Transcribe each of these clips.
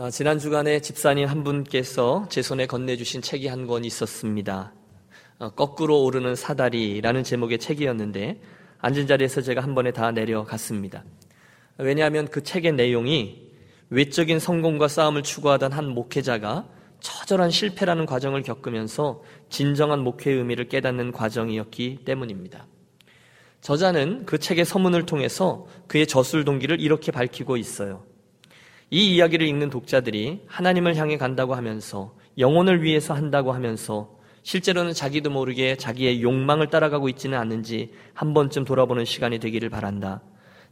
아, 지난 주간에 집사님 한 분께서 제 손에 건네주신 책이 한 권 있었습니다. 어, 거꾸로 오르는 사다리라는 제목의 책이었는데 앉은 자리에서 제가 한 번에 다 내려갔습니다. 왜냐하면 그 책의 내용이 외적인 성공과 싸움을 추구하던 한 목회자가 처절한 실패라는 과정을 겪으면서 진정한 목회의 의미를 깨닫는 과정이었기 때문입니다. 저자는 그 책의 서문을 통해서 그의 저술 동기를 이렇게 밝히고 있어요. 이 이야기를 읽는 독자들이 하나님을 향해 간다고 하면서 영혼을 위해서 한다고 하면서 실제로는 자기도 모르게 자기의 욕망을 따라가고 있지는 않는지 한 번쯤 돌아보는 시간이 되기를 바란다.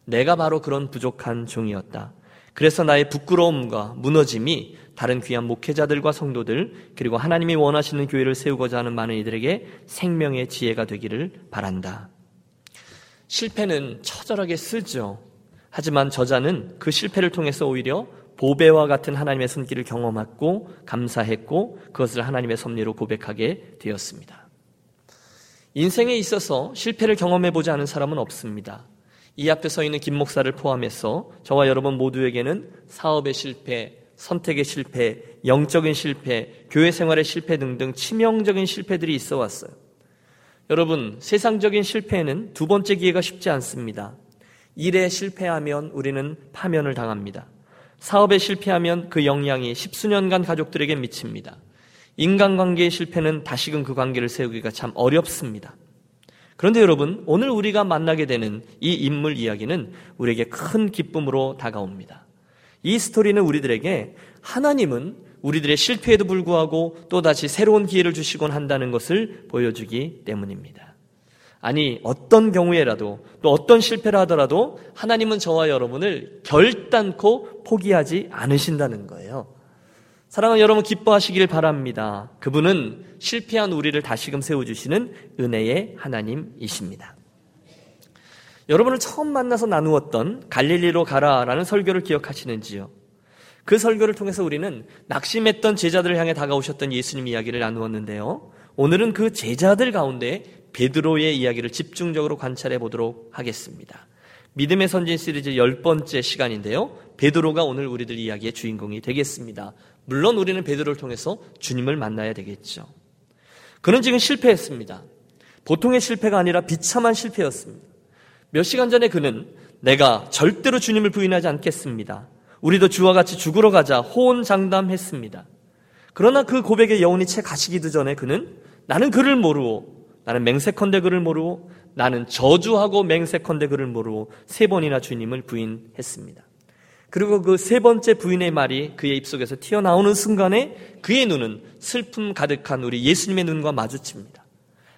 내가 바로 그런 부족한 종이었다. 그래서 나의 부끄러움과 무너짐이 다른 귀한 목회자들과 성도들 그리고 하나님이 원하시는 교회를 세우고자 하는 많은 이들에게 생명의 지혜가 되기를 바란다. 실패는 처절하게 쓰죠. 하지만 저자는 그 실패를 통해서 오히려 보배와 같은 하나님의 손길을 경험했고 감사했고 그것을 하나님의 섭리로 고백하게 되었습니다. 인생에 있어서 실패를 경험해 보지 않은 사람은 없습니다. 이 앞에 서 있는 김 목사를 포함해서 저와 여러분 모두에게는 사업의 실패, 선택의 실패, 영적인 실패, 교회 생활의 실패 등등 치명적인 실패들이 있어 왔어요. 여러분, 세상적인 실패에는 두 번째 기회가 쉽지 않습니다. 일에 실패하면 우리는 파면을 당합니다. 사업에 실패하면 그 영향이 십수년간 가족들에게 미칩니다. 인간관계의 실패는 다시금 그 관계를 세우기가 참 어렵습니다. 그런데 여러분, 오늘 우리가 만나게 되는 이 인물 이야기는 우리에게 큰 기쁨으로 다가옵니다. 이 스토리는 우리들에게 하나님은 우리들의 실패에도 불구하고 또다시 새로운 기회를 주시곤 한다는 것을 보여주기 때문입니다. 아니, 어떤 경우에라도 또 어떤 실패를 하더라도 하나님은 저와 여러분을 결단코 포기하지 않으신다는 거예요. 사랑하는 여러분 기뻐하시길 바랍니다. 그분은 실패한 우리를 다시금 세워주시는 은혜의 하나님이십니다. 여러분을 처음 만나서 나누었던 갈릴리로 가라라는 설교를 기억하시는지요? 그 설교를 통해서 우리는 낙심했던 제자들을 향해 다가오셨던 예수님 이야기를 나누었는데요. 오늘은 그 제자들 가운데 베드로의 이야기를 집중적으로 관찰해 보도록 하겠습니다. 믿음의 선진 시리즈 열 번째 시간인데요. 베드로가 오늘 우리들 이야기의 주인공이 되겠습니다. 물론 우리는 베드로를 통해서 주님을 만나야 되겠죠. 그는 지금 실패했습니다. 보통의 실패가 아니라 비참한 실패였습니다. 몇 시간 전에 그는 내가 절대로 주님을 부인하지 않겠습니다. 우리도 주와 같이 죽으러 가자 호언장담했습니다. 그러나 그 고백의 여운이 채 가시기도 전에 그는 나는 그를 모르고 나는 맹세컨대 그를 모르고 나는 저주하고 맹세컨대 그를 모르고 세 번이나 주님을 부인했습니다. 그리고 그 세 번째 부인의 말이 그의 입속에서 튀어나오는 순간에 그의 눈은 슬픔 가득한 우리 예수님의 눈과 마주칩니다.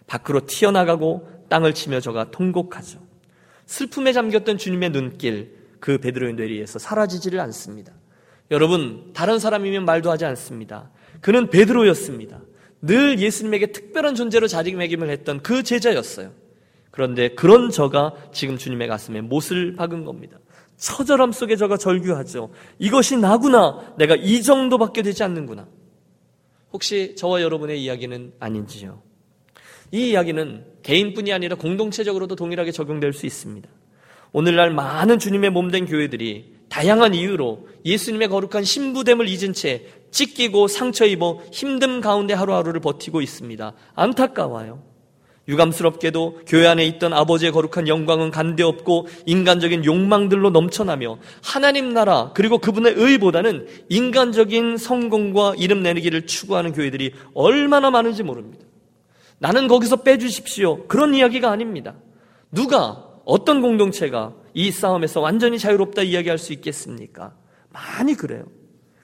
밖으로 튀어나가고 땅을 치며 저가 통곡하죠. 슬픔에 잠겼던 주님의 눈길 그 베드로의 뇌리에서 사라지지를 않습니다. 여러분 다른 사람이면 말도 하지 않습니다. 그는 베드로였습니다. 늘 예수님에게 특별한 존재로 자리매김을 했던 그 제자였어요. 그런데 그런 저가 지금 주님의 가슴에 못을 박은 겁니다. 처절함 속에 저가 절규하죠. 이것이 나구나. 내가 이 정도밖에 되지 않는구나. 혹시 저와 여러분의 이야기는 아닌지요? 이 이야기는 개인뿐이 아니라 공동체적으로도 동일하게 적용될 수 있습니다. 오늘날 많은 주님의 몸된 교회들이 다양한 이유로 예수님의 거룩한 신부됨을 잊은 채 찢기고 상처 입어 힘듦 가운데 하루하루를 버티고 있습니다. 안타까워요. 유감스럽게도 교회 안에 있던 아버지의 거룩한 영광은 간데없고 인간적인 욕망들로 넘쳐나며 하나님 나라 그리고 그분의 의보다는 인간적인 성공과 이름 내리기를 추구하는 교회들이 얼마나 많은지 모릅니다. 나는 거기서 빼주십시오. 그런 이야기가 아닙니다. 누가 어떤 공동체가 이 싸움에서 완전히 자유롭다 이야기할 수 있겠습니까? 많이 그래요.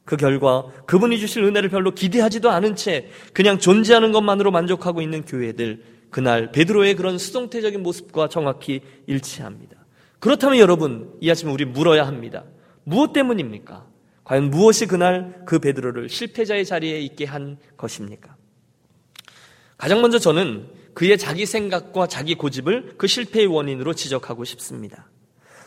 그 결과 그분이 주실 은혜를 별로 기대하지도 않은 채 그냥 존재하는 것만으로 만족하고 있는 교회들 그날 베드로의 그런 수동태적인 모습과 정확히 일치합니다. 그렇다면 여러분 이 아침에 우리 물어야 합니다. 무엇 때문입니까? 과연 무엇이 그날 그 베드로를 실패자의 자리에 있게 한 것입니까? 가장 먼저 저는 그의 자기 생각과 자기 고집을 그 실패의 원인으로 지적하고 싶습니다.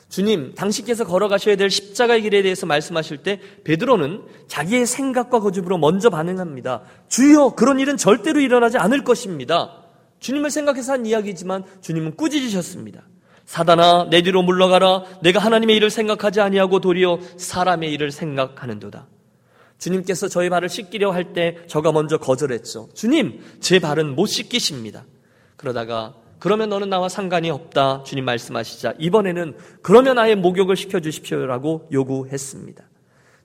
주님, 당신께서 걸어가셔야 될 십자가의 길에 대해서 말씀하실 때 베드로는 자기의 생각과 고집으로 먼저 반응합니다. 주여, 그런 일은 절대로 일어나지 않을 것입니다. 주님을 생각해서 한 이야기지만 주님은 꾸짖으셨습니다. 사단아, 내 뒤로 물러가라. 내가 하나님의 일을 생각하지 아니하고 도리어 사람의 일을 생각하는도다. 주님께서 저의 발을 씻기려 할 때 저가 먼저 거절했죠. 주님, 제 발은 못 씻기십니다. 그러다가 그러면 너는 나와 상관이 없다. 주님 말씀하시자 이번에는 그러면 아예 목욕을 시켜 주십시오라고 요구했습니다.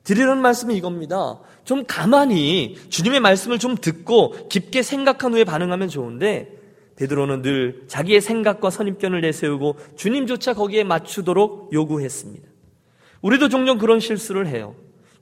드리는 말씀은 이겁니다. 좀 가만히 주님의 말씀을 좀 듣고 깊게 생각한 후에 반응하면 좋은데 베드로는 늘 자기의 생각과 선입견을 내세우고 주님조차 거기에 맞추도록 요구했습니다. 우리도 종종 그런 실수를 해요.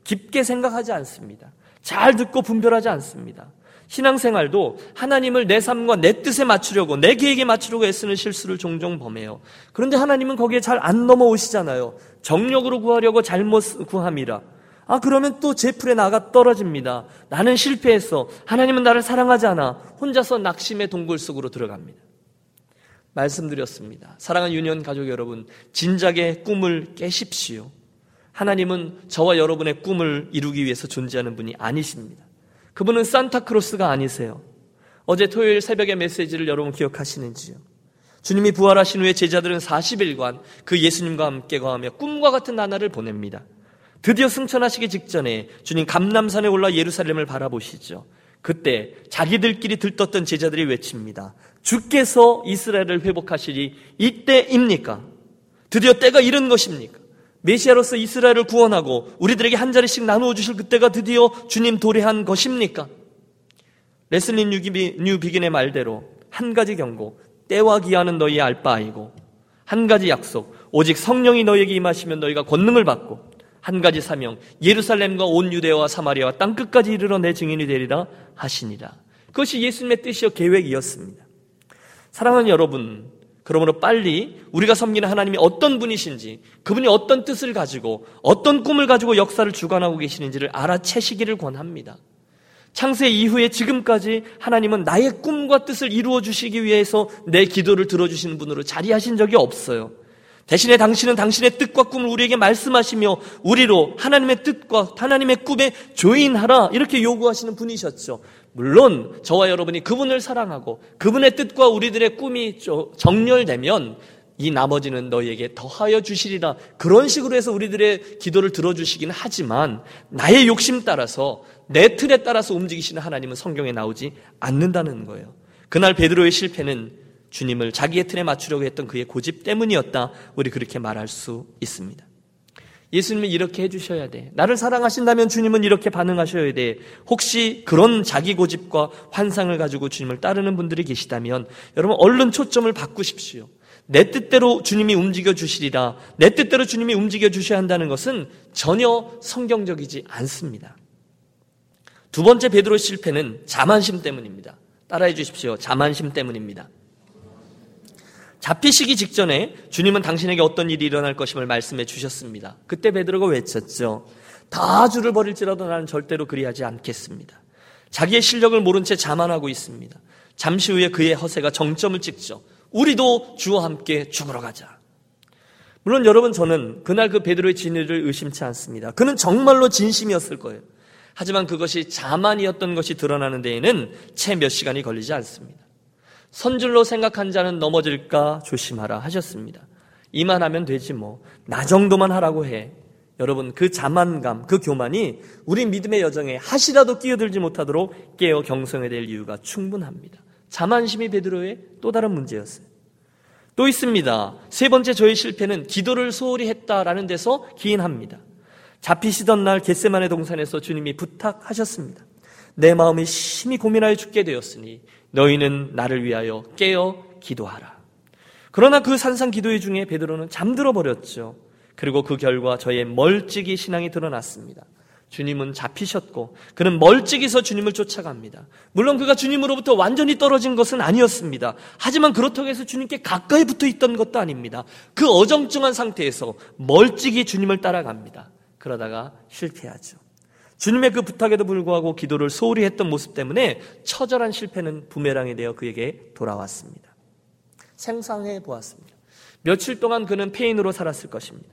깊게 생각하지 않습니다. 잘 듣고 분별하지 않습니다. 신앙생활도 하나님을 내 삶과 내 뜻에 맞추려고 내 계획에 맞추려고 애쓰는 실수를 종종 범해요. 그런데 하나님은 거기에 잘 안 넘어오시잖아요. 정력으로 구하려고 잘못 구함이라. 아, 그러면 또 제 풀에 나가 떨어집니다. 나는 실패했어. 하나님은 나를 사랑하지 않아. 혼자서 낙심의 동굴 속으로 들어갑니다. 말씀드렸습니다. 사랑하는 유년 가족 여러분, 진작에 꿈을 깨십시오. 하나님은 저와 여러분의 꿈을 이루기 위해서 존재하는 분이 아니십니다. 그분은 산타크로스가 아니세요. 어제 토요일 새벽의 메시지를 여러분 기억하시는지요? 주님이 부활하신 후에 제자들은 40일간 그 예수님과 함께 거하며 꿈과 같은 나날을 보냅니다. 드디어 승천하시기 직전에 주님 감남산에 올라 예루살렘을 바라보시죠. 그때 자기들끼리 들떴던 제자들이 외칩니다. 주께서 이스라엘을 회복하심이 이때입니까? 드디어 때가 이른 것입니까? 메시아로서 이스라엘을 구원하고 우리들에게 한 자리씩 나누어 주실 그때가 드디어 주님 도래한 것입니까? 레슬리 뉴비긴의 말대로 한 가지 경고, 때와 기한은 너희의 알 바 아니고 한 가지 약속, 오직 성령이 너희에게 임하시면 너희가 권능을 받고 한 가지 사명 예루살렘과 온 유대와 사마리아와 땅 끝까지 이르러 내 증인이 되리라 하시니라. 그것이 예수님의 뜻이요 계획이었습니다. 사랑하는 여러분, 그러므로 빨리 우리가 섬기는 하나님이 어떤 분이신지, 그분이 어떤 뜻을 가지고 어떤 꿈을 가지고 역사를 주관하고 계시는지를 알아채시기를 권합니다. 창세 이후에 지금까지 하나님은 나의 꿈과 뜻을 이루어 주시기 위해서 내 기도를 들어주시는 분으로 자리하신 적이 없어요. 대신에 당신은 당신의 뜻과 꿈을 우리에게 말씀하시며 우리로 하나님의 뜻과 하나님의 꿈에 조인하라 이렇게 요구하시는 분이셨죠. 물론 저와 여러분이 그분을 사랑하고 그분의 뜻과 우리들의 꿈이 정렬되면 이 나머지는 너희에게 더하여 주시리라. 그런 식으로 해서 우리들의 기도를 들어주시기는 하지만 나의 욕심 따라서 내 틀에 따라서 움직이시는 하나님은 성경에 나오지 않는다는 거예요. 그날 베드로의 실패는 주님을 자기의 틀에 맞추려고 했던 그의 고집 때문이었다. 우리 그렇게 말할 수 있습니다. 예수님은 이렇게 해주셔야 돼. 나를 사랑하신다면 주님은 이렇게 반응하셔야 돼. 혹시 그런 자기 고집과 환상을 가지고 주님을 따르는 분들이 계시다면 여러분 얼른 초점을 바꾸십시오. 내 뜻대로 주님이 움직여 주시리라. 내 뜻대로 주님이 움직여 주셔야 한다는 것은 전혀 성경적이지 않습니다. 두 번째 베드로 실패는 자만심 때문입니다. 따라해 주십시오. 자만심 때문입니다. 잡히시기 직전에 주님은 당신에게 어떤 일이 일어날 것임을 말씀해 주셨습니다. 그때 베드로가 외쳤죠. 다 주를 버릴지라도 나는 절대로 그리하지 않겠습니다. 자기의 실력을 모른 채 자만하고 있습니다. 잠시 후에 그의 허세가 정점을 찍죠. 우리도 주와 함께 죽으러 가자. 물론 여러분 저는 그날 그 베드로의 진리를 의심치 않습니다. 그는 정말로 진심이었을 거예요. 하지만 그것이 자만이었던 것이 드러나는 데에는 채 몇 시간이 걸리지 않습니다. 선줄로 생각한 자는 넘어질까 조심하라 하셨습니다. 이만 하면 되지 뭐. 나 정도만 하라고 해. 여러분, 그 자만감, 그 교만이 우리 믿음의 여정에 하시라도 끼어들지 못하도록 깨어 경성해야 될 이유가 충분합니다. 자만심이 베드로의 또 다른 문제였어요. 또 있습니다. 세 번째 저의 실패는 기도를 소홀히 했다라는 데서 기인합니다. 잡히시던 날 겟세만의 동산에서 주님이 부탁하셨습니다. 내 마음이 심히 고민하여 죽게 되었으니 너희는 나를 위하여 깨어 기도하라. 그러나 그 산상 기도회 중에 베드로는 잠들어 버렸죠. 그리고 그 결과 저의 멀찍이 신앙이 드러났습니다. 주님은 잡히셨고 그는 멀찍이서 주님을 쫓아갑니다. 물론 그가 주님으로부터 완전히 떨어진 것은 아니었습니다. 하지만 그렇다고 해서 주님께 가까이 붙어 있던 것도 아닙니다. 그 어정쩡한 상태에서 멀찍이 주님을 따라갑니다. 그러다가 실패하죠. 주님의 그 부탁에도 불구하고 기도를 소홀히 했던 모습 때문에 처절한 실패는 부메랑이 되어 그에게 돌아왔습니다. 생상해 보았습니다. 며칠 동안 그는 폐인으로 살았을 것입니다.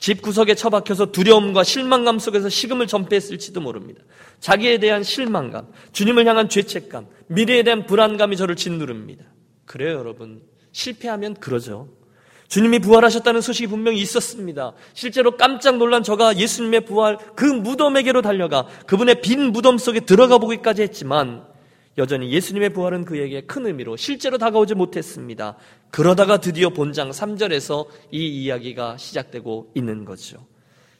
집 구석에 처박혀서 두려움과 실망감 속에서 식음을 전폐했을지도 모릅니다. 자기에 대한 실망감, 주님을 향한 죄책감, 미래에 대한 불안감이 저를 짓누릅니다. 그래요, 여러분. 실패하면 그러죠. 주님이 부활하셨다는 소식이 분명히 있었습니다. 실제로 깜짝 놀란 저가 예수님의 부활 그 무덤에게로 달려가 그분의 빈 무덤 속에 들어가 보기까지 했지만 여전히 예수님의 부활은 그에게 큰 의미로 실제로 다가오지 못했습니다. 그러다가 드디어 본장 3절에서 이 이야기가 시작되고 있는 거죠.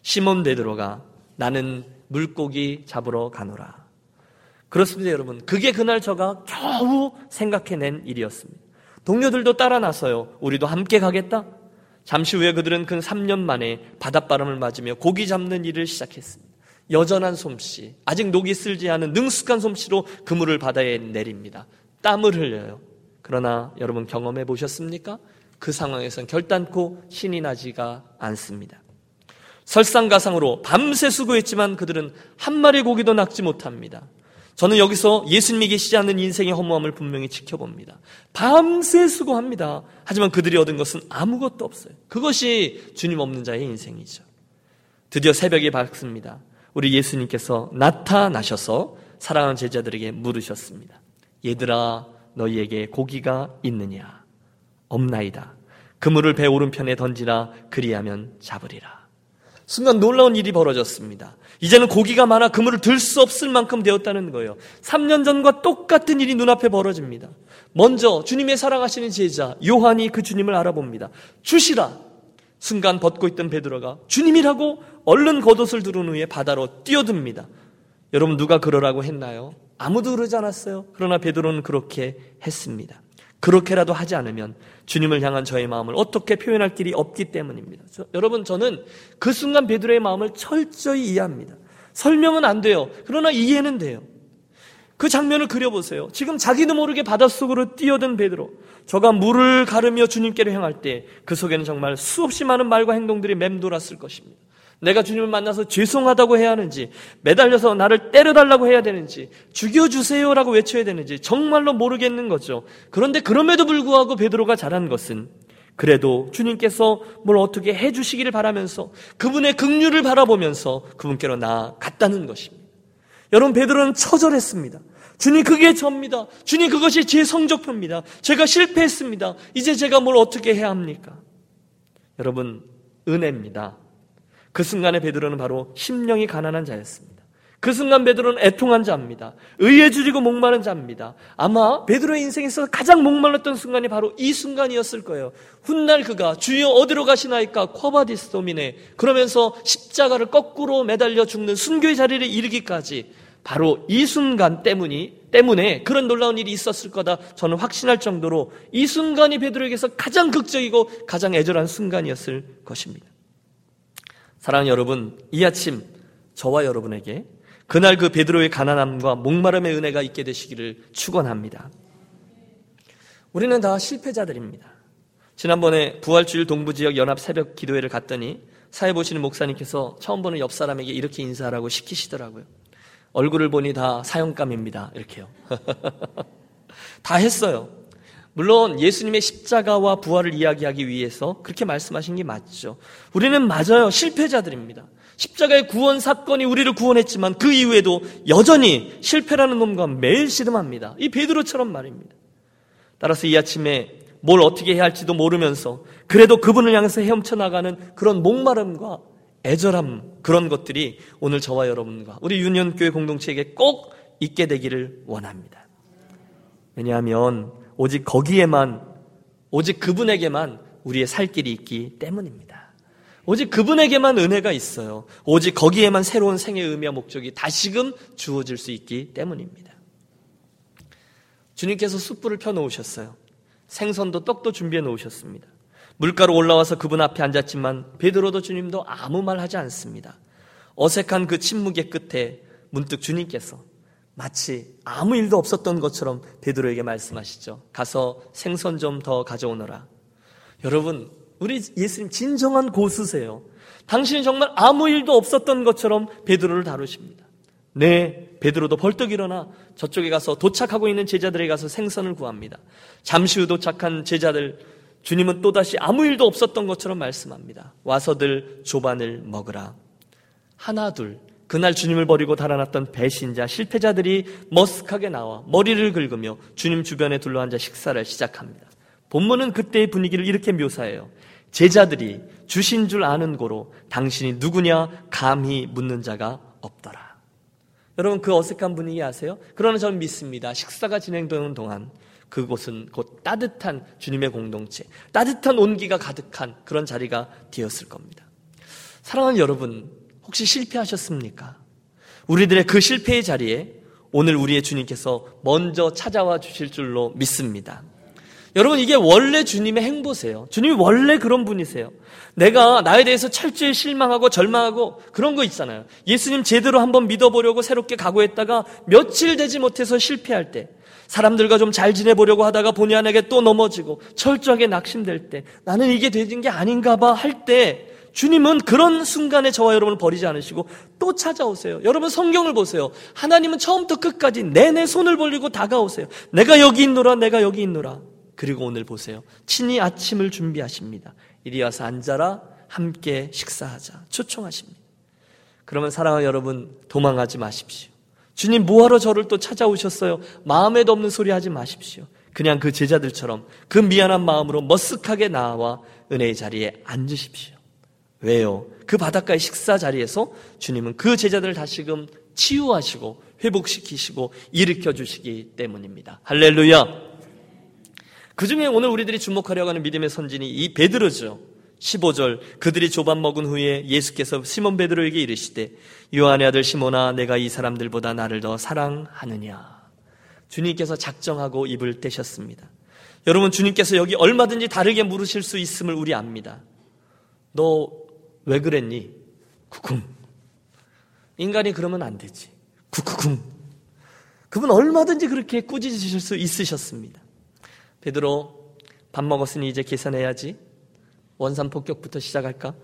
시몬 베드로가 나는 물고기 잡으러 가노라. 그렇습니다, 여러분. 그게 그날 저가 겨우 생각해낸 일이었습니다. 동료들도 따라 나서요. 우리도 함께 가겠다. 잠시 후에 그들은 그 3년 만에 바닷바람을 맞으며 고기 잡는 일을 시작했습니다. 여전한 솜씨, 아직 녹이 쓸지 않은 능숙한 솜씨로 그물을 바다에 내립니다. 땀을 흘려요. 그러나 여러분 경험해 보셨습니까? 그 상황에선 결단코 신이 나지가 않습니다. 설상가상으로 밤새 수고했지만 그들은 한 마리 고기도 낚지 못합니다. 저는 여기서 예수님이 계시지 않는 인생의 허무함을 분명히 지켜봅니다. 밤새 수고합니다. 하지만 그들이 얻은 것은 아무것도 없어요. 그것이 주님 없는 자의 인생이죠. 드디어 새벽이 밝습니다. 우리 예수님께서 나타나셔서 사랑하는 제자들에게 물으셨습니다. 얘들아, 너희에게 고기가 있느냐? 없나이다. 그물을 배 오른편에 던지라 그리하면 잡으리라. 순간 놀라운 일이 벌어졌습니다. 이제는 고기가 많아 그물을 들 수 없을 만큼 되었다는 거예요. 3년 전과 똑같은 일이 눈앞에 벌어집니다. 먼저 주님의 사랑하시는 제자 요한이 그 주님을 알아봅니다. 주시라. 순간 벗고 있던 베드로가 주님이라고 얼른 겉옷을 두른 후에 바다로 뛰어듭니다. 여러분 누가 그러라고 했나요? 아무도 그러지 않았어요. 그러나 베드로는 그렇게 했습니다. 그렇게라도 하지 않으면 주님을 향한 저의 마음을 어떻게 표현할 길이 없기 때문입니다. 저, 여러분, 저는 그 순간 베드로의 마음을 철저히 이해합니다. 설명은 안 돼요. 그러나 이해는 돼요. 그 장면을 그려보세요. 지금 자기도 모르게 바닷속으로 뛰어든 베드로. 저가 물을 가르며 주님께로 향할 때 그 속에는 정말 수없이 많은 말과 행동들이 맴돌았을 것입니다. 내가 주님을 만나서 죄송하다고 해야 하는지, 매달려서 나를 때려달라고 해야 되는지, 죽여주세요라고 외쳐야 되는지, 정말로 모르겠는 거죠. 그런데 그럼에도 불구하고 베드로가 잘한 것은, 그래도 주님께서 뭘 어떻게 해주시기를 바라면서, 그분의 긍휼을 바라보면서 그분께로 나아갔다는 것입니다. 여러분, 베드로는 처절했습니다. 주님, 그게 접니다. 주님, 그것이 제 성적표입니다. 제가 실패했습니다. 이제 제가 뭘 어떻게 해야 합니까? 여러분, 은혜입니다. 그 순간에 베드로는 바로 심령이 가난한 자였습니다. 그 순간 베드로는 애통한 자입니다. 의에 주리고 목마른 자입니다. 아마 베드로의 인생에서 가장 목말랐던 순간이 바로 이 순간이었을 거예요. 훗날 그가 주여 어디로 가시나이까 Quo vadis Domine 그러면서 십자가를 거꾸로 매달려 죽는 순교의 자리를 이르기까지 바로 이 순간 때문이 때문에 그런 놀라운 일이 있었을 거다 저는 확신할 정도로 이 순간이 베드로에게서 가장 극적이고 가장 애절한 순간이었을 것입니다. 사랑하는 여러분, 이 아침 저와 여러분에게 그날 그 베드로의 가난함과 목마름의 은혜가 있게 되시기를 축원합니다. 우리는 다 실패자들입니다. 지난번에 부활주일 동부 지역 연합 새벽 기도회를 갔더니 사회 보시는 목사님께서 처음 보는 옆 사람에게 이렇게 인사하라고 시키시더라고요. 얼굴을 보니 다 사형감입니다. 이렇게요. 다 했어요. 물론 예수님의 십자가와 부활을 이야기하기 위해서 그렇게 말씀하신 게 맞죠. 우리는 맞아요. 실패자들입니다. 십자가의 구원 사건이 우리를 구원했지만 그 이후에도 여전히 실패라는 놈과 매일 씨름합니다. 이 베드로처럼 말입니다. 따라서 이 아침에 뭘 어떻게 해야 할지도 모르면서 그래도 그분을 향해서 헤엄쳐 나가는 그런 목마름과 애절함 그런 것들이 오늘 저와 여러분과 우리 유년교회 공동체에게 꼭 있게 되기를 원합니다. 왜냐하면 오직 거기에만, 오직 그분에게만 우리의 살 길이 있기 때문입니다. 오직 그분에게만 은혜가 있어요. 오직 거기에만 새로운 생의 의미와 목적이 다시금 주어질 수 있기 때문입니다. 주님께서 숯불을 펴 놓으셨어요. 생선도 떡도 준비해 놓으셨습니다. 물가로 올라와서 그분 앞에 앉았지만 베드로도 주님도 아무 말 하지 않습니다. 어색한 그 침묵의 끝에 문득 주님께서 마치 아무 일도 없었던 것처럼 베드로에게 말씀하시죠. 가서 생선 좀 더 가져오너라. 여러분, 우리 예수님 진정한 고수세요. 당신이 정말 아무 일도 없었던 것처럼 베드로를 다루십니다. 네, 베드로도 벌떡 일어나 저쪽에 가서 도착하고 있는 제자들에게 가서 생선을 구합니다. 잠시 후 도착한 제자들 주님은 또다시 아무 일도 없었던 것처럼 말씀합니다. 와서들 조반을 먹으라. 하나 둘 그날 주님을 버리고 달아났던 배신자, 실패자들이 머쓱하게 나와 머리를 긁으며 주님 주변에 둘러앉아 식사를 시작합니다. 본문은 그때의 분위기를 이렇게 묘사해요. 제자들이 주신 줄 아는 고로 당신이 누구냐 감히 묻는 자가 없더라. 여러분 그 어색한 분위기 아세요? 그러나 저는 믿습니다. 식사가 진행되는 동안 그곳은 곧 따뜻한 주님의 공동체, 따뜻한 온기가 가득한 그런 자리가 되었을 겁니다. 사랑하는 여러분, 혹시 실패하셨습니까? 우리들의 그 실패의 자리에 오늘 우리의 주님께서 먼저 찾아와 주실 줄로 믿습니다. 여러분, 이게 원래 주님의 행보세요. 주님이 원래 그런 분이세요. 내가 나에 대해서 철저히 실망하고 절망하고 그런 거 있잖아요. 예수님 제대로 한번 믿어보려고 새롭게 각오했다가 며칠 되지 못해서 실패할 때, 사람들과 좀 잘 지내보려고 하다가 본의 아니게 또 넘어지고 철저하게 낙심될 때, 나는 이게 되는 게 아닌가 봐 할 때, 주님은 그런 순간에 저와 여러분을 버리지 않으시고 또 찾아오세요. 여러분 성경을 보세요. 하나님은 처음부터 끝까지 내내 손을 벌리고 다가오세요. 내가 여기 있노라, 내가 여기 있노라. 그리고 오늘 보세요. 친히 아침을 준비하십니다. 이리 와서 앉아라. 함께 식사하자. 초청하십니다. 그러면 사랑하는 여러분, 도망하지 마십시오. 주님 뭐하러 저를 또 찾아오셨어요? 마음에도 없는 소리 하지 마십시오. 그냥 그 제자들처럼 그 미안한 마음으로 머쓱하게 나와 은혜의 자리에 앉으십시오. 왜요? 그 바닷가의 식사 자리에서 주님은 그 제자들을 다시금 치유하시고 회복시키시고 일으켜 주시기 때문입니다. 할렐루야. 그 중에 오늘 우리들이 주목하려고 하는 믿음의 선진이 이 베드로죠. 15절 그들이 조밥 먹은 후에 예수께서 시몬 베드로에게 이르시되 요한의 아들 시몬아 내가 이 사람들보다 나를 더 사랑하느냐 주님께서 작정하고 입을 떼셨습니다. 여러분 주님께서 여기 얼마든지 다르게 물으실 수 있음을 우리 압니다. 너 왜 그랬니? 쿠쿵. 인간이 그러면 안 되지. 쿠쿠쿵. 그분 얼마든지 그렇게 꾸짖으실 수 있으셨습니다. 베드로 밥 먹었으니 이제 계산해야지. 원산 폭격부터 시작할까?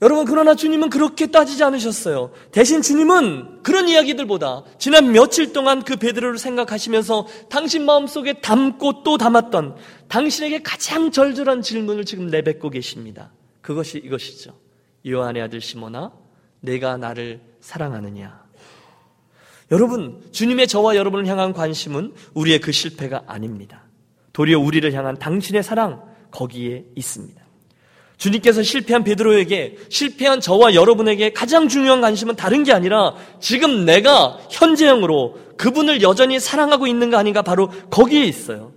여러분, 그러나 주님은 그렇게 따지지 않으셨어요. 대신 주님은 그런 이야기들보다 지난 며칠 동안 그 베드로를 생각하시면서 당신 마음속에 담고 또 담았던 당신에게 가장 절절한 질문을 지금 내뱉고 계십니다. 그것이 이것이죠. 요한의 아들 시모나, 내가 나를 사랑하느냐? 여러분, 주님의 저와 여러분을 향한 관심은 우리의 그 실패가 아닙니다. 도리어 우리를 향한 당신의 사랑, 거기에 있습니다. 주님께서 실패한 베드로에게 실패한 저와 여러분에게 가장 중요한 관심은 다른 게 아니라 지금 내가 현재형으로 그분을 여전히 사랑하고 있는가 아닌가 바로 거기에 있어요.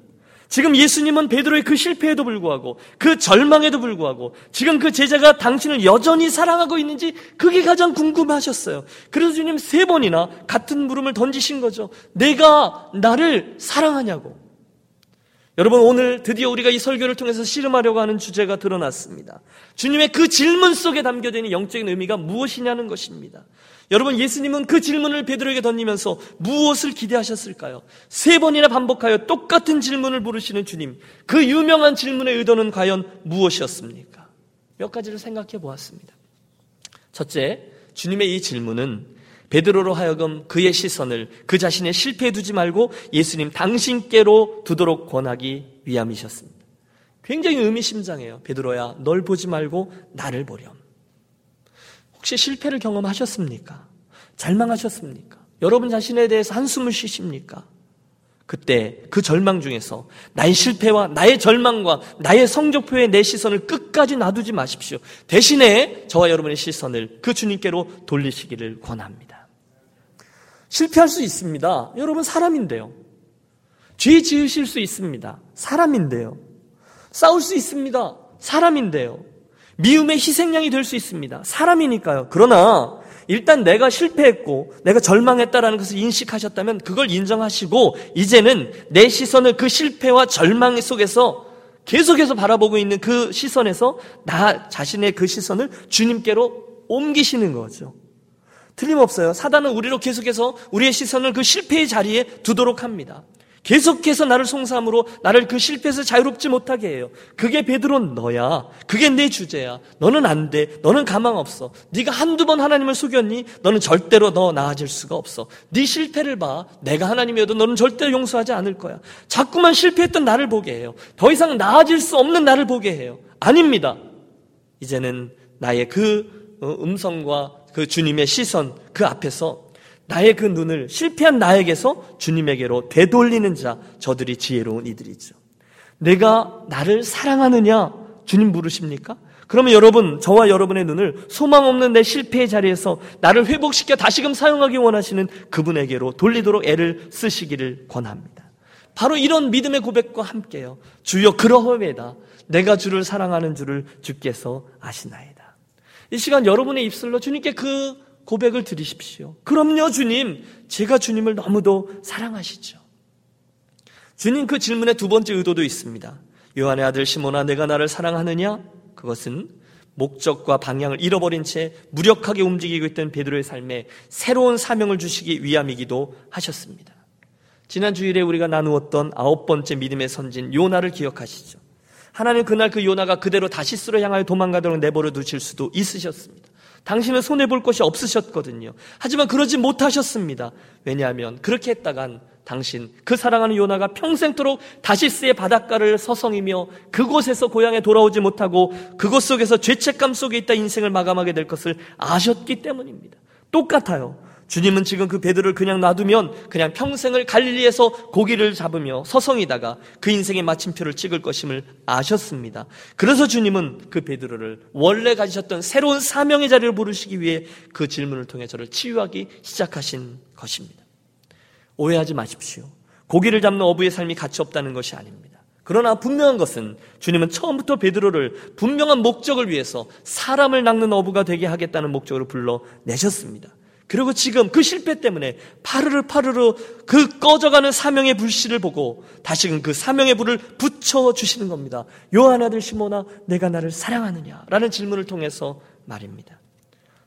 지금 예수님은 베드로의 그 실패에도 불구하고 그 절망에도 불구하고 지금 그 제자가 당신을 여전히 사랑하고 있는지 그게 가장 궁금하셨어요. 그래서 주님 세 번이나 같은 물음을 던지신 거죠. 내가 나를 사랑하냐고. 여러분 오늘 드디어 우리가 이 설교를 통해서 씨름하려고 하는 주제가 드러났습니다. 주님의 그 질문 속에 담겨져 있는 영적인 의미가 무엇이냐는 것입니다. 여러분 예수님은 그 질문을 베드로에게 던지면서 무엇을 기대하셨을까요? 세 번이나 반복하여 똑같은 질문을 물으시는 주님. 그 유명한 질문의 의도는 과연 무엇이었습니까? 몇 가지를 생각해 보았습니다. 첫째, 주님의 이 질문은 베드로로 하여금 그의 시선을 그 자신의 실패에 두지 말고 예수님 당신께로 두도록 권하기 위함이셨습니다. 굉장히 의미심장해요. 베드로야, 널 보지 말고 나를 보렴. 혹시 실패를 경험하셨습니까? 절망하셨습니까? 여러분 자신에 대해서 한숨을 쉬십니까? 그때 그 절망 중에서 나의 실패와 나의 절망과 나의 성적표에 내 시선을 끝까지 놔두지 마십시오. 대신에 저와 여러분의 시선을 그 주님께로 돌리시기를 권합니다. 실패할 수 있습니다. 여러분 사람인데요. 죄 지으실 수 있습니다. 사람인데요. 싸울 수 있습니다. 사람인데요. 미움의 희생양이 될 수 있습니다. 사람이니까요. 그러나 일단 내가 실패했고 내가 절망했다라는 것을 인식하셨다면 그걸 인정하시고 이제는 내 시선을 그 실패와 절망 속에서 계속해서 바라보고 있는 그 시선에서 나 자신의 그 시선을 주님께로 옮기시는 거죠. 틀림없어요. 사단은 우리로 계속해서 우리의 시선을 그 실패의 자리에 두도록 합니다. 계속해서 나를 송삼으로 나를 그 실패에서 자유롭지 못하게 해요. 그게 베드로는 너야. 그게 내 주제야. 너는 안 돼. 너는 가망 없어. 네가 한두 번 하나님을 속였니? 너는 절대로 너 나아질 수가 없어. 네 실패를 봐. 내가 하나님이어도 너는 절대로 용서하지 않을 거야. 자꾸만 실패했던 나를 보게 해요. 더 이상 나아질 수 없는 나를 보게 해요. 아닙니다. 이제는 나의 그 어, 음성과 그 주님의 시선 그 앞에서 나의 그 눈을 실패한 나에게서 주님에게로 되돌리는 자, 저들이 지혜로운 이들이죠. 내가 나를 사랑하느냐? 주님 물으십니까? 그러면 여러분, 저와 여러분의 눈을 소망 없는 내 실패의 자리에서 나를 회복시켜 다시금 사용하기 원하시는 그분에게로 돌리도록 애를 쓰시기를 권합니다. 바로 이런 믿음의 고백과 함께요. 주여 그러하외다. 내가 주를 사랑하는 줄을 주께서 아시나이다. 이 시간 여러분의 입술로 주님께 그 고백을 드리십시오. 그럼요, 주님. 제가 주님을 너무도 사랑하시죠. 주님 그 질문의 두 번째 의도도 있습니다. 요한의 아들 시모나 내가 나를 사랑하느냐? 그것은 목적과 방향을 잃어버린 채 무력하게 움직이고 있던 베드로의 삶에 새로운 사명을 주시기 위함이기도 하셨습니다. 지난 주일에 우리가 나누었던 아홉 번째 믿음의 선진 요나를 기억하시죠. 하나님 그날 그 요나가 그대로 다시스로 향하여 도망가도록 내버려 두실 수도 있으셨습니다. 당신은 손해볼 것이 없으셨거든요. 하지만 그러지 못하셨습니다. 왜냐하면 그렇게 했다간 당신, 그 사랑하는 요나가 평생토록 다시스의 바닷가를 서성이며 그곳에서 고향에 돌아오지 못하고 그곳 속에서 죄책감 속에 있다 인생을 마감하게 될 것을 아셨기 때문입니다. 똑같아요. 주님은 지금 그 베드로를 그냥 놔두면 그냥 평생을 갈릴리에서 고기를 잡으며 서성이다가 그 인생의 마침표를 찍을 것임을 아셨습니다. 그래서 주님은 그 베드로를 원래 가지셨던 새로운 사명의 자리를 부르시기 위해 그 질문을 통해 저를 치유하기 시작하신 것입니다. 오해하지 마십시오. 고기를 잡는 어부의 삶이 가치 없다는 것이 아닙니다. 그러나 분명한 것은 주님은 처음부터 베드로를 분명한 목적을 위해서 사람을 낚는 어부가 되게 하겠다는 목적으로 불러내셨습니다. 그리고 지금 그 실패 때문에 파르르 파르르 그 꺼져가는 사명의 불씨를 보고 다시금 그 사명의 불을 붙여 주시는 겁니다. 요한 아들 시모나 내가 나를 사랑하느냐? 라는 질문을 통해서 말입니다.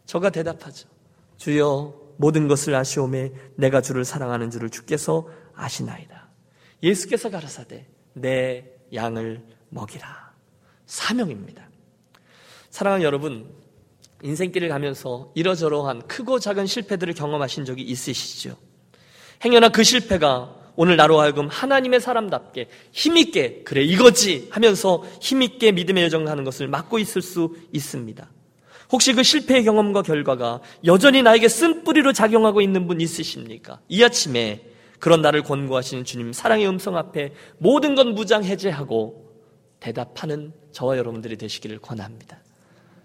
저가 대답하죠. 주여 모든 것을 아시오매 내가 주를 사랑하는 줄을 주께서 아시나이다. 예수께서 가라사대 내 양을 먹이라. 사명입니다. 사랑하는 여러분, 인생길을 가면서 이러저러한 크고 작은 실패들을 경험하신 적이 있으시죠? 행여나 그 실패가 오늘 나로 하여금 하나님의 사람답게 힘있게 그래 이거지 하면서 힘있게 믿음의 여정을 하는 것을 막고 있을 수 있습니다. 혹시 그 실패의 경험과 결과가 여전히 나에게 쓴뿌리로 작용하고 있는 분 있으십니까? 이 아침에 그런 나를 권고하시는 주님 사랑의 음성 앞에 모든 건 무장 해제하고 대답하는 저와 여러분들이 되시기를 권합니다.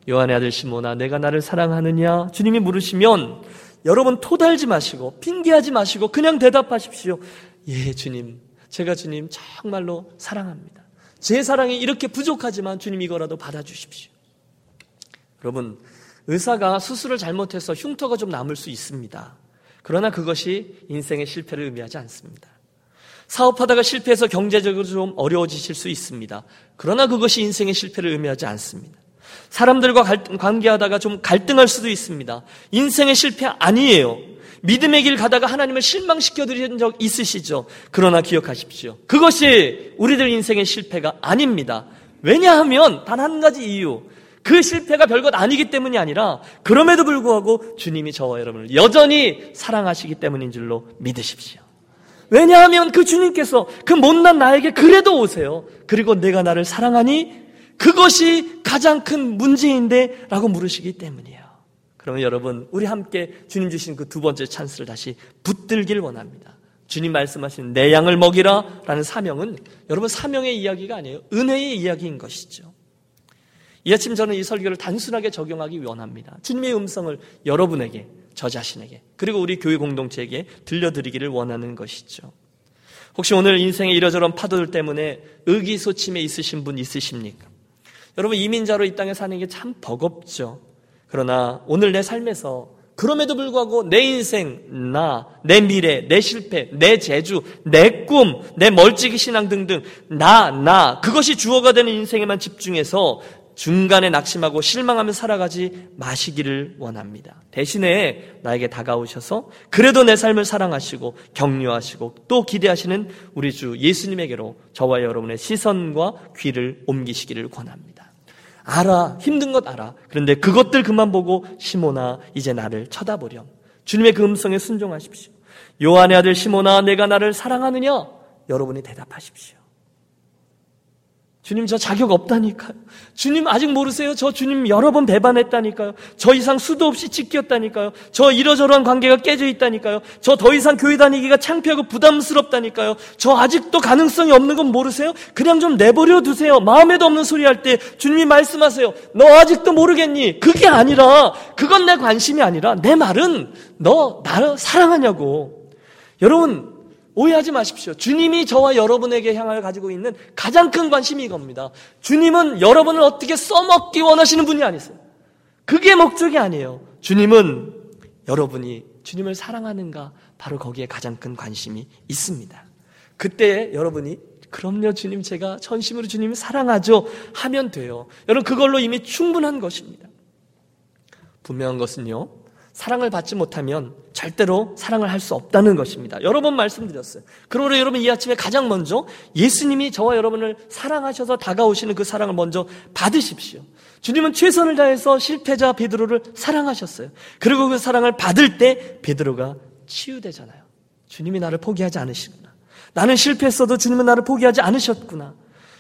요한의 아들 시모나 내가 나를 사랑하느냐? 주님이 물으시면 여러분 토달지 마시고 핑계하지 마시고 그냥 대답하십시오. 예, 주님. 제가 주님 정말로 사랑합니다. 제 사랑이 이렇게 부족하지만 주님 이거라도 받아주십시오. 여러분, 의사가 수술을 잘못해서 흉터가 좀 남을 수 있습니다. 그러나 그것이 인생의 실패를 의미하지 않습니다. 사업하다가 실패해서 경제적으로 좀 어려워지실 수 있습니다. 그러나 그것이 인생의 실패를 의미하지 않습니다. 사람들과 관계하다가 좀 갈등할 수도 있습니다. 인생의 실패 아니에요. 믿음의 길 가다가 하나님을 실망시켜 드린 적 있으시죠? 그러나 기억하십시오. 그것이 우리들 인생의 실패가 아닙니다. 왜냐하면 단 한 가지 이유. 그 실패가 별것 아니기 때문이 아니라 그럼에도 불구하고 주님이 저와 여러분을 여전히 사랑하시기 때문인 줄로 믿으십시오. 왜냐하면 그 주님께서 그 못난 나에게 그래도 오세요. 그리고 내가 나를 사랑하니 그것이 가장 큰 문제인데 라고 물으시기 때문이에요. 그러면 여러분, 우리 함께 주님 주신 그 두 번째 찬스를 다시 붙들길 원합니다. 주님 말씀하신 내 양을 먹이라 라는 사명은 여러분 사명의 이야기가 아니에요. 은혜의 이야기인 것이죠. 이 아침 저는 이 설교를 단순하게 적용하기 원합니다. 주님의 음성을 여러분에게, 저 자신에게, 그리고 우리 교회 공동체에게 들려드리기를 원하는 것이죠. 혹시 오늘 인생의 이러저런 파도들 때문에 의기소침해 있으신 분 있으십니까? 여러분 이민자로 이 땅에 사는 게 참 버겁죠. 그러나 오늘 내 삶에서 그럼에도 불구하고 내 인생, 나, 내 미래, 내 실패, 내 재주, 내 꿈, 내 멀찍이 신앙 등등 나, 나 그것이 주어가 되는 인생에만 집중해서 중간에 낙심하고 실망하며 살아가지 마시기를 원합니다. 대신에 나에게 다가오셔서 그래도 내 삶을 사랑하시고 격려하시고 또 기대하시는 우리 주 예수님에게로 저와 여러분의 시선과 귀를 옮기시기를 권합니다. 알아. 힘든 것 알아. 그런데 그것들 그만 보고 시모나 이제 나를 쳐다보렴. 주님의 그 음성에 순종하십시오. 요한의 아들 시모나 내가 나를 사랑하느냐? 여러분이 대답하십시오. 주님 저 자격 없다니까요. 주님 아직 모르세요? 저 주님 여러 번 배반했다니까요. 저 이상 수도 없이 찢겼다니까요. 저 이러저러한 관계가 깨져 있다니까요. 저 더 이상 교회 다니기가 창피하고 부담스럽다니까요. 저 아직도 가능성이 없는 건 모르세요? 그냥 좀 내버려 두세요. 마음에도 없는 소리 할 때 주님이 말씀하세요. 너 아직도 모르겠니? 그게 아니라 그건 내 관심이 아니라 내 말은 너 나를 사랑하냐고. 여러분 오해하지 마십시오. 주님이 저와 여러분에게 향하여 가지고 있는 가장 큰 관심이 이겁니다. 주님은 여러분을 어떻게 써먹기 원하시는 분이 아니세요. 그게 목적이 아니에요. 주님은 여러분이 주님을 사랑하는가 바로 거기에 가장 큰 관심이 있습니다. 그때 여러분이 그럼요 주님 제가 전심으로 주님을 사랑하죠 하면 돼요. 여러분 그걸로 이미 충분한 것입니다. 분명한 것은요. 사랑을 받지 못하면 절대로 사랑을 할 수 없다는 것입니다. 여러 번 말씀드렸어요. 그러므로 여러분 이 아침에 가장 먼저 예수님이 저와 여러분을 사랑하셔서 다가오시는 그 사랑을 먼저 받으십시오. 주님은 최선을 다해서 실패자 베드로를 사랑하셨어요. 그리고 그 사랑을 받을 때 베드로가 치유되잖아요. 주님이 나를 포기하지 않으시구나. 나는 실패했어도 주님은 나를 포기하지 않으셨구나.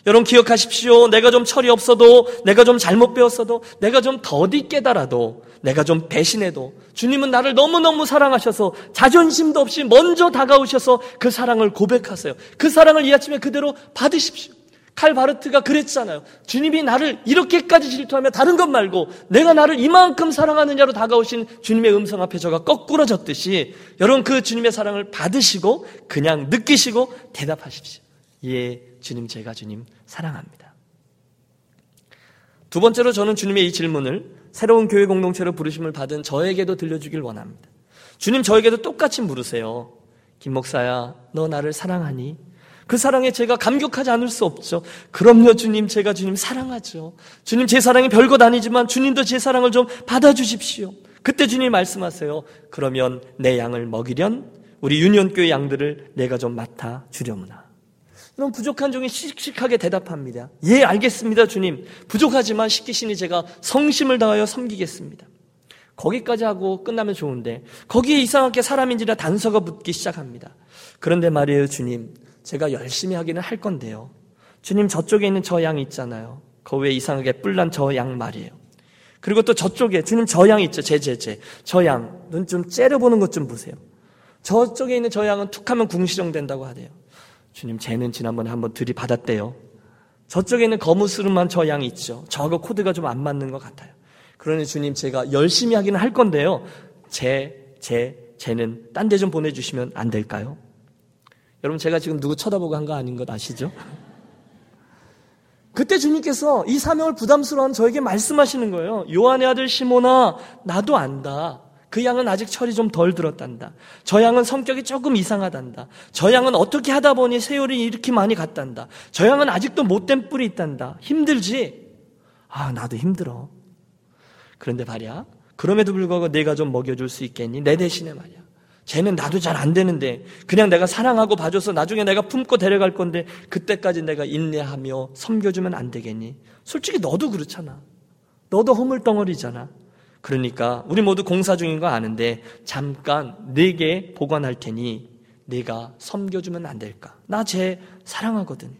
여러분 기억하십시오. 내가 좀 철이 없어도, 내가 좀 잘못 배웠어도, 내가 좀 더디 깨달아도, 내가 좀 배신해도, 주님은 나를 너무너무 사랑하셔서 자존심도 없이 먼저 다가오셔서 그 사랑을 고백하세요. 그 사랑을 이 아침에 그대로 받으십시오. 칼 바르트가 그랬잖아요. 주님이 나를 이렇게까지 질투하며 다른 것 말고 내가 나를 이만큼 사랑하느냐로 다가오신 주님의 음성 앞에 저가 거꾸러졌듯이 여러분 그 주님의 사랑을 받으시고 그냥 느끼시고 대답하십시오. 예, 주님 제가 주님 사랑합니다. 두 번째로 저는 주님의 이 질문을 새로운 교회 공동체로 부르심을 받은 저에게도 들려주길 원합니다. 주님 저에게도 똑같이 물으세요. 김 목사야, 너 나를 사랑하니? 그 사랑에 제가 감격하지 않을 수 없죠. 그럼요, 주님. 제가 주님 사랑하죠. 주님 제 사랑이 별것 아니지만 주님도 제 사랑을 좀 받아주십시오. 그때 주님 말씀하세요. 그러면 내 양을 먹이련 우리 유년교회 양들을 내가 좀 맡아 주려무나. 그럼 부족한 종이 씩씩하게 대답합니다. 예, 알겠습니다, 주님. 부족하지만 시키시니 제가 성심을 다하여 섬기겠습니다. 거기까지 하고 끝나면 좋은데 거기에 이상하게 사람인지라 단서가 붙기 시작합니다. 그런데 말이에요, 주님. 제가 열심히 하기는 할 건데요. 주님 저쪽에 있는 저 양 있잖아요. 그 위에 이상하게 뿔난 저 양 말이에요. 그리고 또 저쪽에 주님 저 양 있죠. 제 제 제. 저 양. 눈 좀 째려보는 것 좀 보세요. 저쪽에 있는 저 양은 툭하면 궁시렁 된다고 하대요. 주님 쟤는 지난번에 한번 들이받았대요. 저쪽에 있는 거무스름한 저 양이 있죠. 저하고 코드가 좀 안 맞는 것 같아요. 그러니 주님 제가 열심히 하기는 할 건데요. 제, 제, 쟤는 딴 데 좀 보내주시면 안 될까요? 여러분 제가 지금 누구 쳐다보고 한 거 아닌 것 아시죠? 그때 주님께서 이 사명을 부담스러운 저에게 말씀하시는 거예요. 요한의 아들 시모나 나도 안다. 그 양은 아직 철이 좀 덜 들었단다. 저 양은 성격이 조금 이상하단다. 저 양은 어떻게 하다 보니 세월이 이렇게 많이 갔단다. 저 양은 아직도 못된 뿔이 있단다. 힘들지? 아, 나도 힘들어. 그런데 말이야. 그럼에도 불구하고 내가 좀 먹여줄 수 있겠니? 내 대신에 말이야. 쟤는 나도 잘 안 되는데 그냥 내가 사랑하고 봐줘서 나중에 내가 품고 데려갈 건데 그때까지 내가 인내하며 섬겨주면 안 되겠니? 솔직히 너도 그렇잖아. 너도 허물덩어리잖아. 그러니까 우리 모두 공사 중인 거 아는데 잠깐 내게 보관할 테니 내가 섬겨주면 안 될까? 나 쟤 사랑하거든.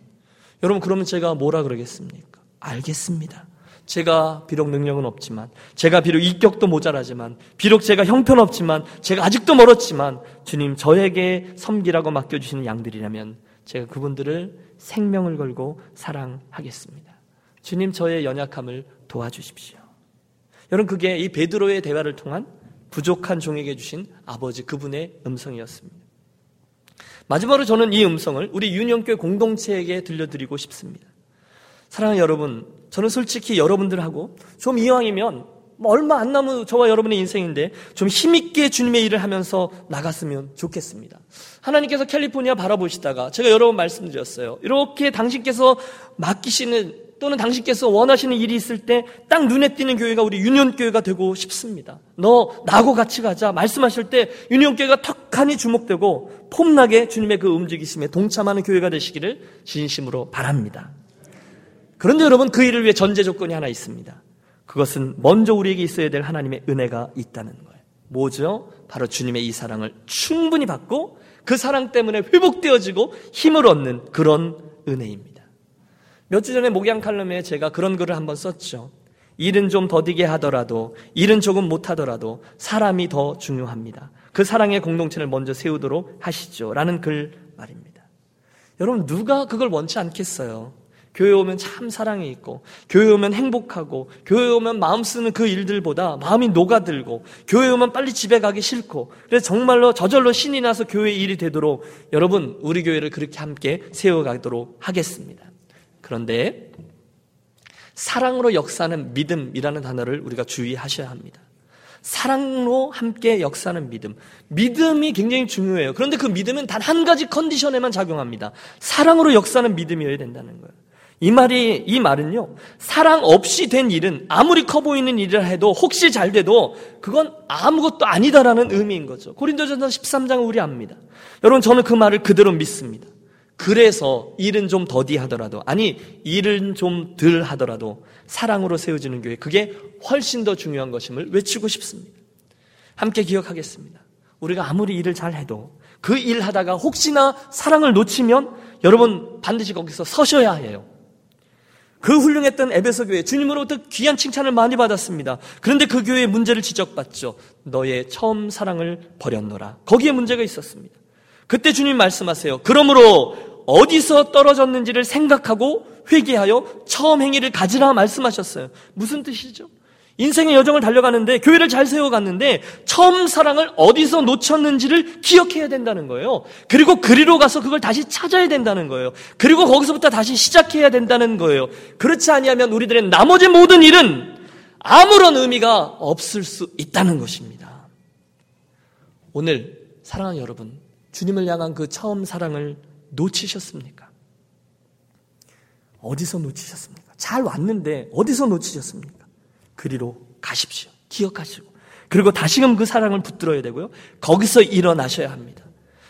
여러분 그러면 제가 뭐라 그러겠습니까? 알겠습니다. 제가 비록 능력은 없지만, 제가 비록 인격도 모자라지만, 비록 제가 형편없지만, 제가 아직도 멀었지만, 주님 저에게 섬기라고 맡겨주시는 양들이라면, 제가 그분들을 생명을 걸고 사랑하겠습니다. 주님 저의 연약함을 도와주십시오. 여러분 그게 이 베드로의 대화를 통한 부족한 종에게 주신 아버지 그분의 음성이었습니다. 마지막으로 저는 이 음성을 우리 유년교 공동체에게 들려드리고 싶습니다. 사랑하는 여러분, 저는 솔직히 여러분들하고 좀 이왕이면 뭐 얼마 안 남은 저와 여러분의 인생인데 좀 힘있게 주님의 일을 하면서 나갔으면 좋겠습니다. 하나님께서 캘리포니아 바라보시다가 제가 여러 번 말씀드렸어요. 이렇게 당신께서 맡기시는 또는 당신께서 원하시는 일이 있을 때 딱 눈에 띄는 교회가 우리 유년교회가 되고 싶습니다. 너 나하고 같이 가자 말씀하실 때 유년교회가 턱하니 주목되고 폼나게 주님의 그 움직이심에 동참하는 교회가 되시기를 진심으로 바랍니다. 그런데 여러분 그 일을 위해 전제 조건이 하나 있습니다. 그것은 먼저 우리에게 있어야 될 하나님의 은혜가 있다는 거예요. 뭐죠? 바로 주님의 이 사랑을 충분히 받고 그 사랑 때문에 회복되어지고 힘을 얻는 그런 은혜입니다. 몇 주 전에 목양 칼럼에 제가 그런 글을 한번 썼죠. 일은 좀 더디게 하더라도, 일은 조금 못하더라도 사람이 더 중요합니다. 그 사랑의 공동체를 먼저 세우도록 하시죠. 라는 글 말입니다. 여러분, 누가 그걸 원치 않겠어요? 교회 오면 참 사랑이 있고, 교회 오면 행복하고, 교회 오면 마음 쓰는 그 일들보다 마음이 녹아들고, 교회 오면 빨리 집에 가기 싫고, 그래서 정말로 저절로 신이 나서 교회 일이 되도록 여러분, 우리 교회를 그렇게 함께 세워가도록 하겠습니다. 그런데, 사랑으로 역사하는 믿음이라는 단어를 우리가 주의하셔야 합니다. 사랑으로 함께 역사하는 믿음. 믿음이 굉장히 중요해요. 그런데 그 믿음은 단 한 가지 컨디션에만 작용합니다. 사랑으로 역사하는 믿음이어야 된다는 거예요. 이 말이, 이 말은요, 사랑 없이 된 일은 아무리 커 보이는 일을 해도 혹시 잘 돼도 그건 아무것도 아니다라는 의미인 거죠. 고린도전서 13장은 우리 압니다. 여러분, 저는 그 말을 그대로 믿습니다. 그래서 일은 좀 더디 하더라도, 아니, 일은 좀 덜 하더라도 사랑으로 세워지는 교회, 그게 훨씬 더 중요한 것임을 외치고 싶습니다. 함께 기억하겠습니다. 우리가 아무리 일을 잘 해도 그 일 하다가 혹시나 사랑을 놓치면 여러분 반드시 거기서 서셔야 해요. 그 훌륭했던 에베소 교회 주님으로부터 귀한 칭찬을 많이 받았습니다. 그런데 그 교회의 문제를 지적받죠. 너의 처음 사랑을 버렸노라. 거기에 문제가 있었습니다. 그때 주님 말씀하세요. 그러므로 어디서 떨어졌는지를 생각하고 회개하여 처음 행위를 가지라 말씀하셨어요. 무슨 뜻이죠? 인생의 여정을 달려가는데 교회를 잘 세워갔는데 처음 사랑을 어디서 놓쳤는지를 기억해야 된다는 거예요. 그리고 그리로 가서 그걸 다시 찾아야 된다는 거예요. 그리고 거기서부터 다시 시작해야 된다는 거예요. 그렇지 아니하면 우리들의 나머지 모든 일은 아무런 의미가 없을 수 있다는 것입니다. 오늘 사랑하는 여러분, 주님을 향한 그 처음 사랑을 놓치셨습니까? 어디서 놓치셨습니까? 잘 왔는데 어디서 놓치셨습니까? 그리로 가십시오. 기억하시고. 그리고 다시금 그 사랑을 붙들어야 되고요. 거기서 일어나셔야 합니다.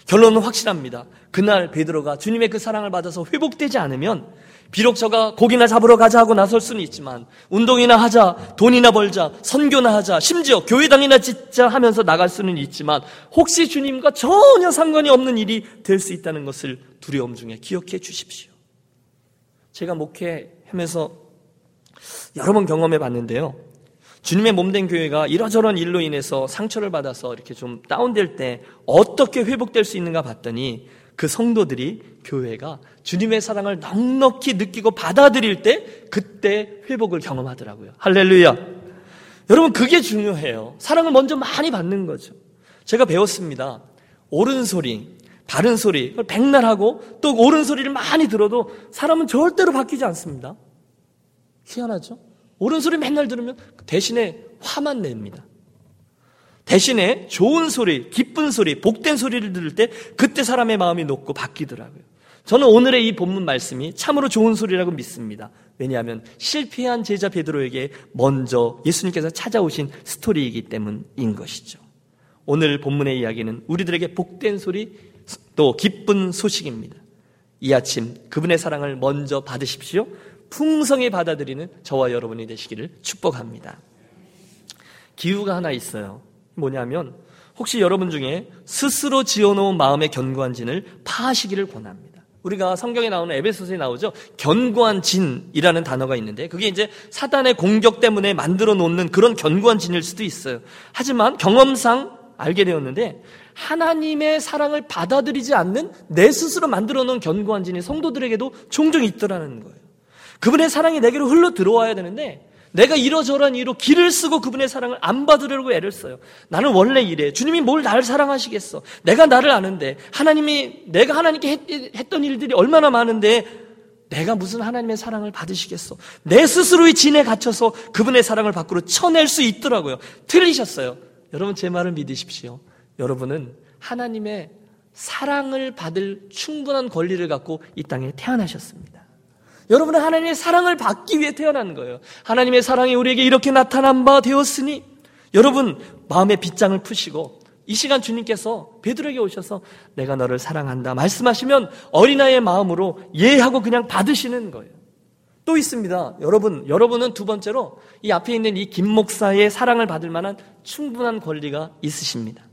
결론은 확실합니다. 그날 베드로가 주님의 그 사랑을 받아서 회복되지 않으면 비록 저가 고기나 잡으러 가자 하고 나설 수는 있지만 운동이나 하자, 돈이나 벌자, 선교나 하자, 심지어 교회당이나 짓자 하면서 나갈 수는 있지만 혹시 주님과 전혀 상관이 없는 일이 될 수 있다는 것을 두려움 중에 기억해 주십시오. 제가 목회하면서 여러 번 경험해 봤는데요. 주님의 몸된 교회가 이러저런 일로 인해서 상처를 받아서 이렇게 좀 다운될 때 어떻게 회복될 수 있는가 봤더니 그 성도들이 교회가 주님의 사랑을 넉넉히 느끼고 받아들일 때 그때 회복을 경험하더라고요. 할렐루야. 여러분 그게 중요해요. 사랑을 먼저 많이 받는 거죠. 제가 배웠습니다. 옳은 소리, 바른 소리, 백날 하고 또 옳은 소리를 많이 들어도 사람은 절대로 바뀌지 않습니다. 희한하죠? 옳은 소리 맨날 들으면 대신에 화만 냅니다. 대신에 좋은 소리, 기쁜 소리, 복된 소리를 들을 때 그때 사람의 마음이 높고 바뀌더라고요. 저는 오늘의 이 본문 말씀이 참으로 좋은 소리라고 믿습니다. 왜냐하면 실패한 제자 베드로에게 먼저 예수님께서 찾아오신 스토리이기 때문인 것이죠. 오늘 본문의 이야기는 우리들에게 복된 소리 또 기쁜 소식입니다. 이 아침 그분의 사랑을 먼저 받으십시오. 풍성히 받아들이는 저와 여러분이 되시기를 축복합니다. 기후가 하나 있어요. 뭐냐면 혹시 여러분 중에 스스로 지어놓은 마음의 견고한 진을 파하시기를 권합니다. 우리가 성경에 나오는 에베소서에 나오죠. 견고한 진이라는 단어가 있는데 그게 이제 사단의 공격 때문에 만들어 놓는 그런 견고한 진일 수도 있어요. 하지만 경험상 알게 되었는데 하나님의 사랑을 받아들이지 않는 내 스스로 만들어 놓은 견고한 진이 성도들에게도 종종 있더라는 거예요. 그분의 사랑이 내게로 흘러 들어와야 되는데 내가 이러저러한 이유로 길을 쓰고 그분의 사랑을 안 받으려고 애를 써요. 나는 원래 이래. 주님이 뭘 나를 사랑하시겠어. 내가 나를 아는데 하나님이 내가 하나님께 했, 던 일들이 얼마나 많은데 내가 무슨 하나님의 사랑을 받으시겠어. 내 스스로의 진에 갇혀서 그분의 사랑을 밖으로 쳐낼 수 있더라고요. 틀리셨어요. 여러분 제 말을 믿으십시오. 여러분은 하나님의 사랑을 받을 충분한 권리를 갖고 이 땅에 태어나셨습니다. 여러분은 하나님의 사랑을 받기 위해 태어난 거예요. 하나님의 사랑이 우리에게 이렇게 나타난 바 되었으니 여러분 마음의 빗장을 푸시고 이 시간 주님께서 베드로에게 오셔서 내가 너를 사랑한다 말씀하시면 어린아이의 마음으로 예 하고 그냥 받으시는 거예요. 또 있습니다. 여러분, 여러분은 두 번째로 이 앞에 있는 이 김 목사의 사랑을 받을 만한 충분한 권리가 있으십니다.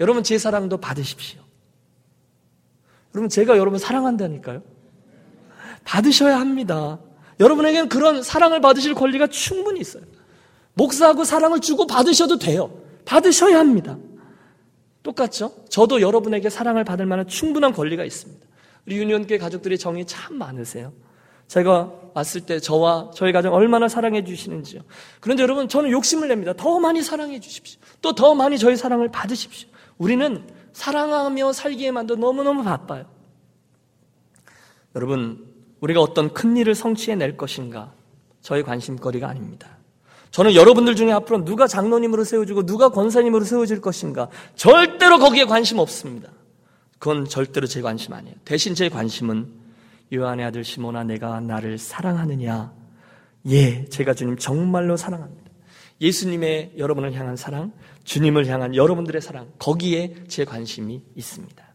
여러분 제 사랑도 받으십시오. 여러분 제가 여러분 사랑한다니까요. 받으셔야 합니다. 여러분에게는 그런 사랑을 받으실 권리가 충분히 있어요. 목사하고 사랑을 주고 받으셔도 돼요. 받으셔야 합니다. 똑같죠? 저도 여러분에게 사랑을 받을 만한 충분한 권리가 있습니다. 우리 유니온교회 가족들의 정이 참 많으세요. 제가 왔을 때 저와 저희 가정 얼마나 사랑해 주시는지요. 그런데 여러분 저는 욕심을 냅니다. 더 많이 사랑해 주십시오. 또 더 많이 저희 사랑을 받으십시오. 우리는 사랑하며 살기에만도 너무너무 바빠요. 여러분, 우리가 어떤 큰 일을 성취해낼 것인가 저의 관심거리가 아닙니다. 저는 여러분들 중에 앞으로 누가 장로님으로 세워지고 누가 권사님으로 세워질 것인가 절대로 거기에 관심 없습니다. 그건 절대로 제 관심 아니에요. 대신 제 관심은 요한의 아들 시모나 내가 나를 사랑하느냐? 예, 제가 주님 정말로 사랑합니다. 예수님의 여러분을 향한 사랑, 주님을 향한 여러분들의 사랑, 거기에 제 관심이 있습니다.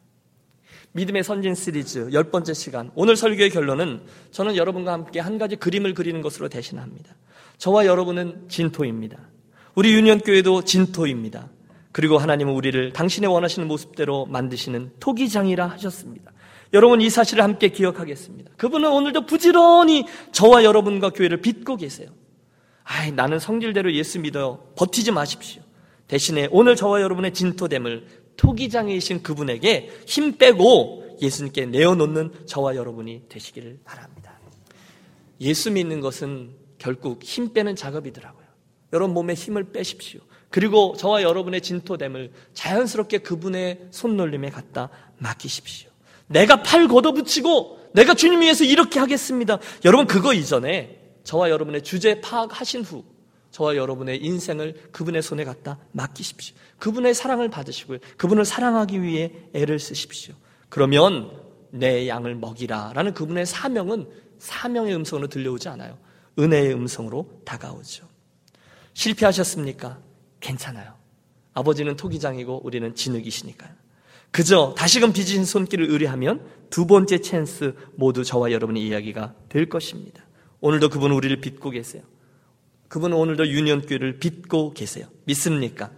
믿음의 선진 시리즈 열 번째 시간. 오늘 설교의 결론은 저는 여러분과 함께 한 가지 그림을 그리는 것으로 대신합니다. 저와 여러분은 진토입니다. 우리 유년교회도 진토입니다. 그리고 하나님은 우리를 당신의 원하시는 모습대로 만드시는 토기장이라 하셨습니다. 여러분 이 사실을 함께 기억하겠습니다. 그분은 오늘도 부지런히 저와 여러분과 교회를 빚고 계세요. 아이, 나는 성질대로 예수 믿어. 버티지 마십시오. 대신에 오늘 저와 여러분의 진토됨을 토기장이신 그분에게 힘 빼고 예수님께 내어놓는 저와 여러분이 되시기를 바랍니다. 예수 믿는 것은 결국 힘 빼는 작업이더라고요. 여러분 몸에 힘을 빼십시오. 그리고 저와 여러분의 진토됨을 자연스럽게 그분의 손놀림에 갖다 맡기십시오. 내가 팔 걷어붙이고 내가 주님 위해서 이렇게 하겠습니다. 여러분 그거 이전에 저와 여러분의 주제 파악하신 후 저와 여러분의 인생을 그분의 손에 갖다 맡기십시오. 그분의 사랑을 받으시고요. 그분을 사랑하기 위해 애를 쓰십시오. 그러면 내 양을 먹이라라는 그분의 사명은 사명의 음성으로 들려오지 않아요. 은혜의 음성으로 다가오죠. 실패하셨습니까? 괜찮아요. 아버지는 토기장이고 우리는 진흙이시니까요. 그저 다시금 빚으신 손길을 의뢰하면 두 번째 찬스 모두 저와 여러분의 이야기가 될 것입니다. 오늘도 그분은 우리를 빚고 계세요. 그분은 오늘도 유년교회를 빚고 계세요. 믿습니까?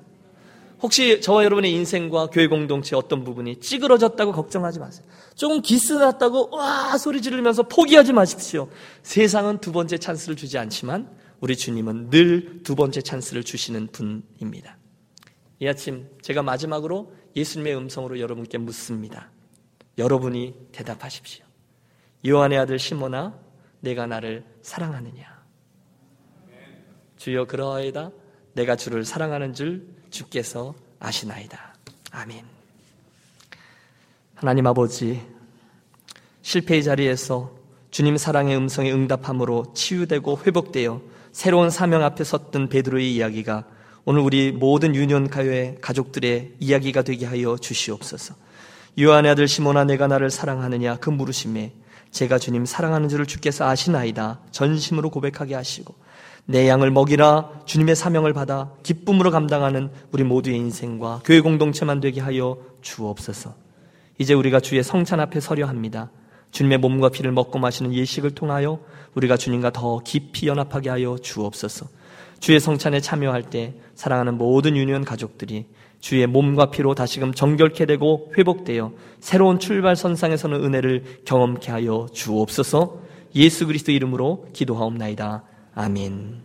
혹시 저와 여러분의 인생과 교회 공동체 어떤 부분이 찌그러졌다고 걱정하지 마세요. 조금 기스났다고 와 소리 지르면서 포기하지 마십시오. 세상은 두 번째 찬스를 주지 않지만 우리 주님은 늘 두 번째 찬스를 주시는 분입니다. 이 아침 제가 마지막으로 예수님의 음성으로 여러분께 묻습니다. 여러분이 대답하십시오. 요한의 아들 시모나 내가 나를 사랑하느냐? 주여 그러하이다. 내가 주를 사랑하는 줄 주께서 아시나이다. 아멘. 하나님 아버지, 실패의 자리에서 주님 사랑의 음성에 응답함으로 치유되고 회복되어 새로운 사명 앞에 섰던 베드로의 이야기가 오늘 우리 모든 유년 가요의 가족들의 이야기가 되게 하여 주시옵소서. 요한의 아들 시모나 내가 나를 사랑하느냐 그 물으심에 제가 주님 사랑하는 줄을 주께서 아시나이다 전심으로 고백하게 하시고 내 양을 먹이라 주님의 사명을 받아 기쁨으로 감당하는 우리 모두의 인생과 교회 공동체만 되게 하여 주옵소서. 이제 우리가 주의 성찬 앞에 서려 합니다. 주님의 몸과 피를 먹고 마시는 예식을 통하여 우리가 주님과 더 깊이 연합하게 하여 주옵소서. 주의 성찬에 참여할 때 사랑하는 모든 유년 가족들이 주의 몸과 피로 다시금 정결케 되고 회복되어 새로운 출발 선상에 서는 은혜를 경험케 하여 주옵소서. 예수 그리스도 이름으로 기도하옵나이다. 아멘.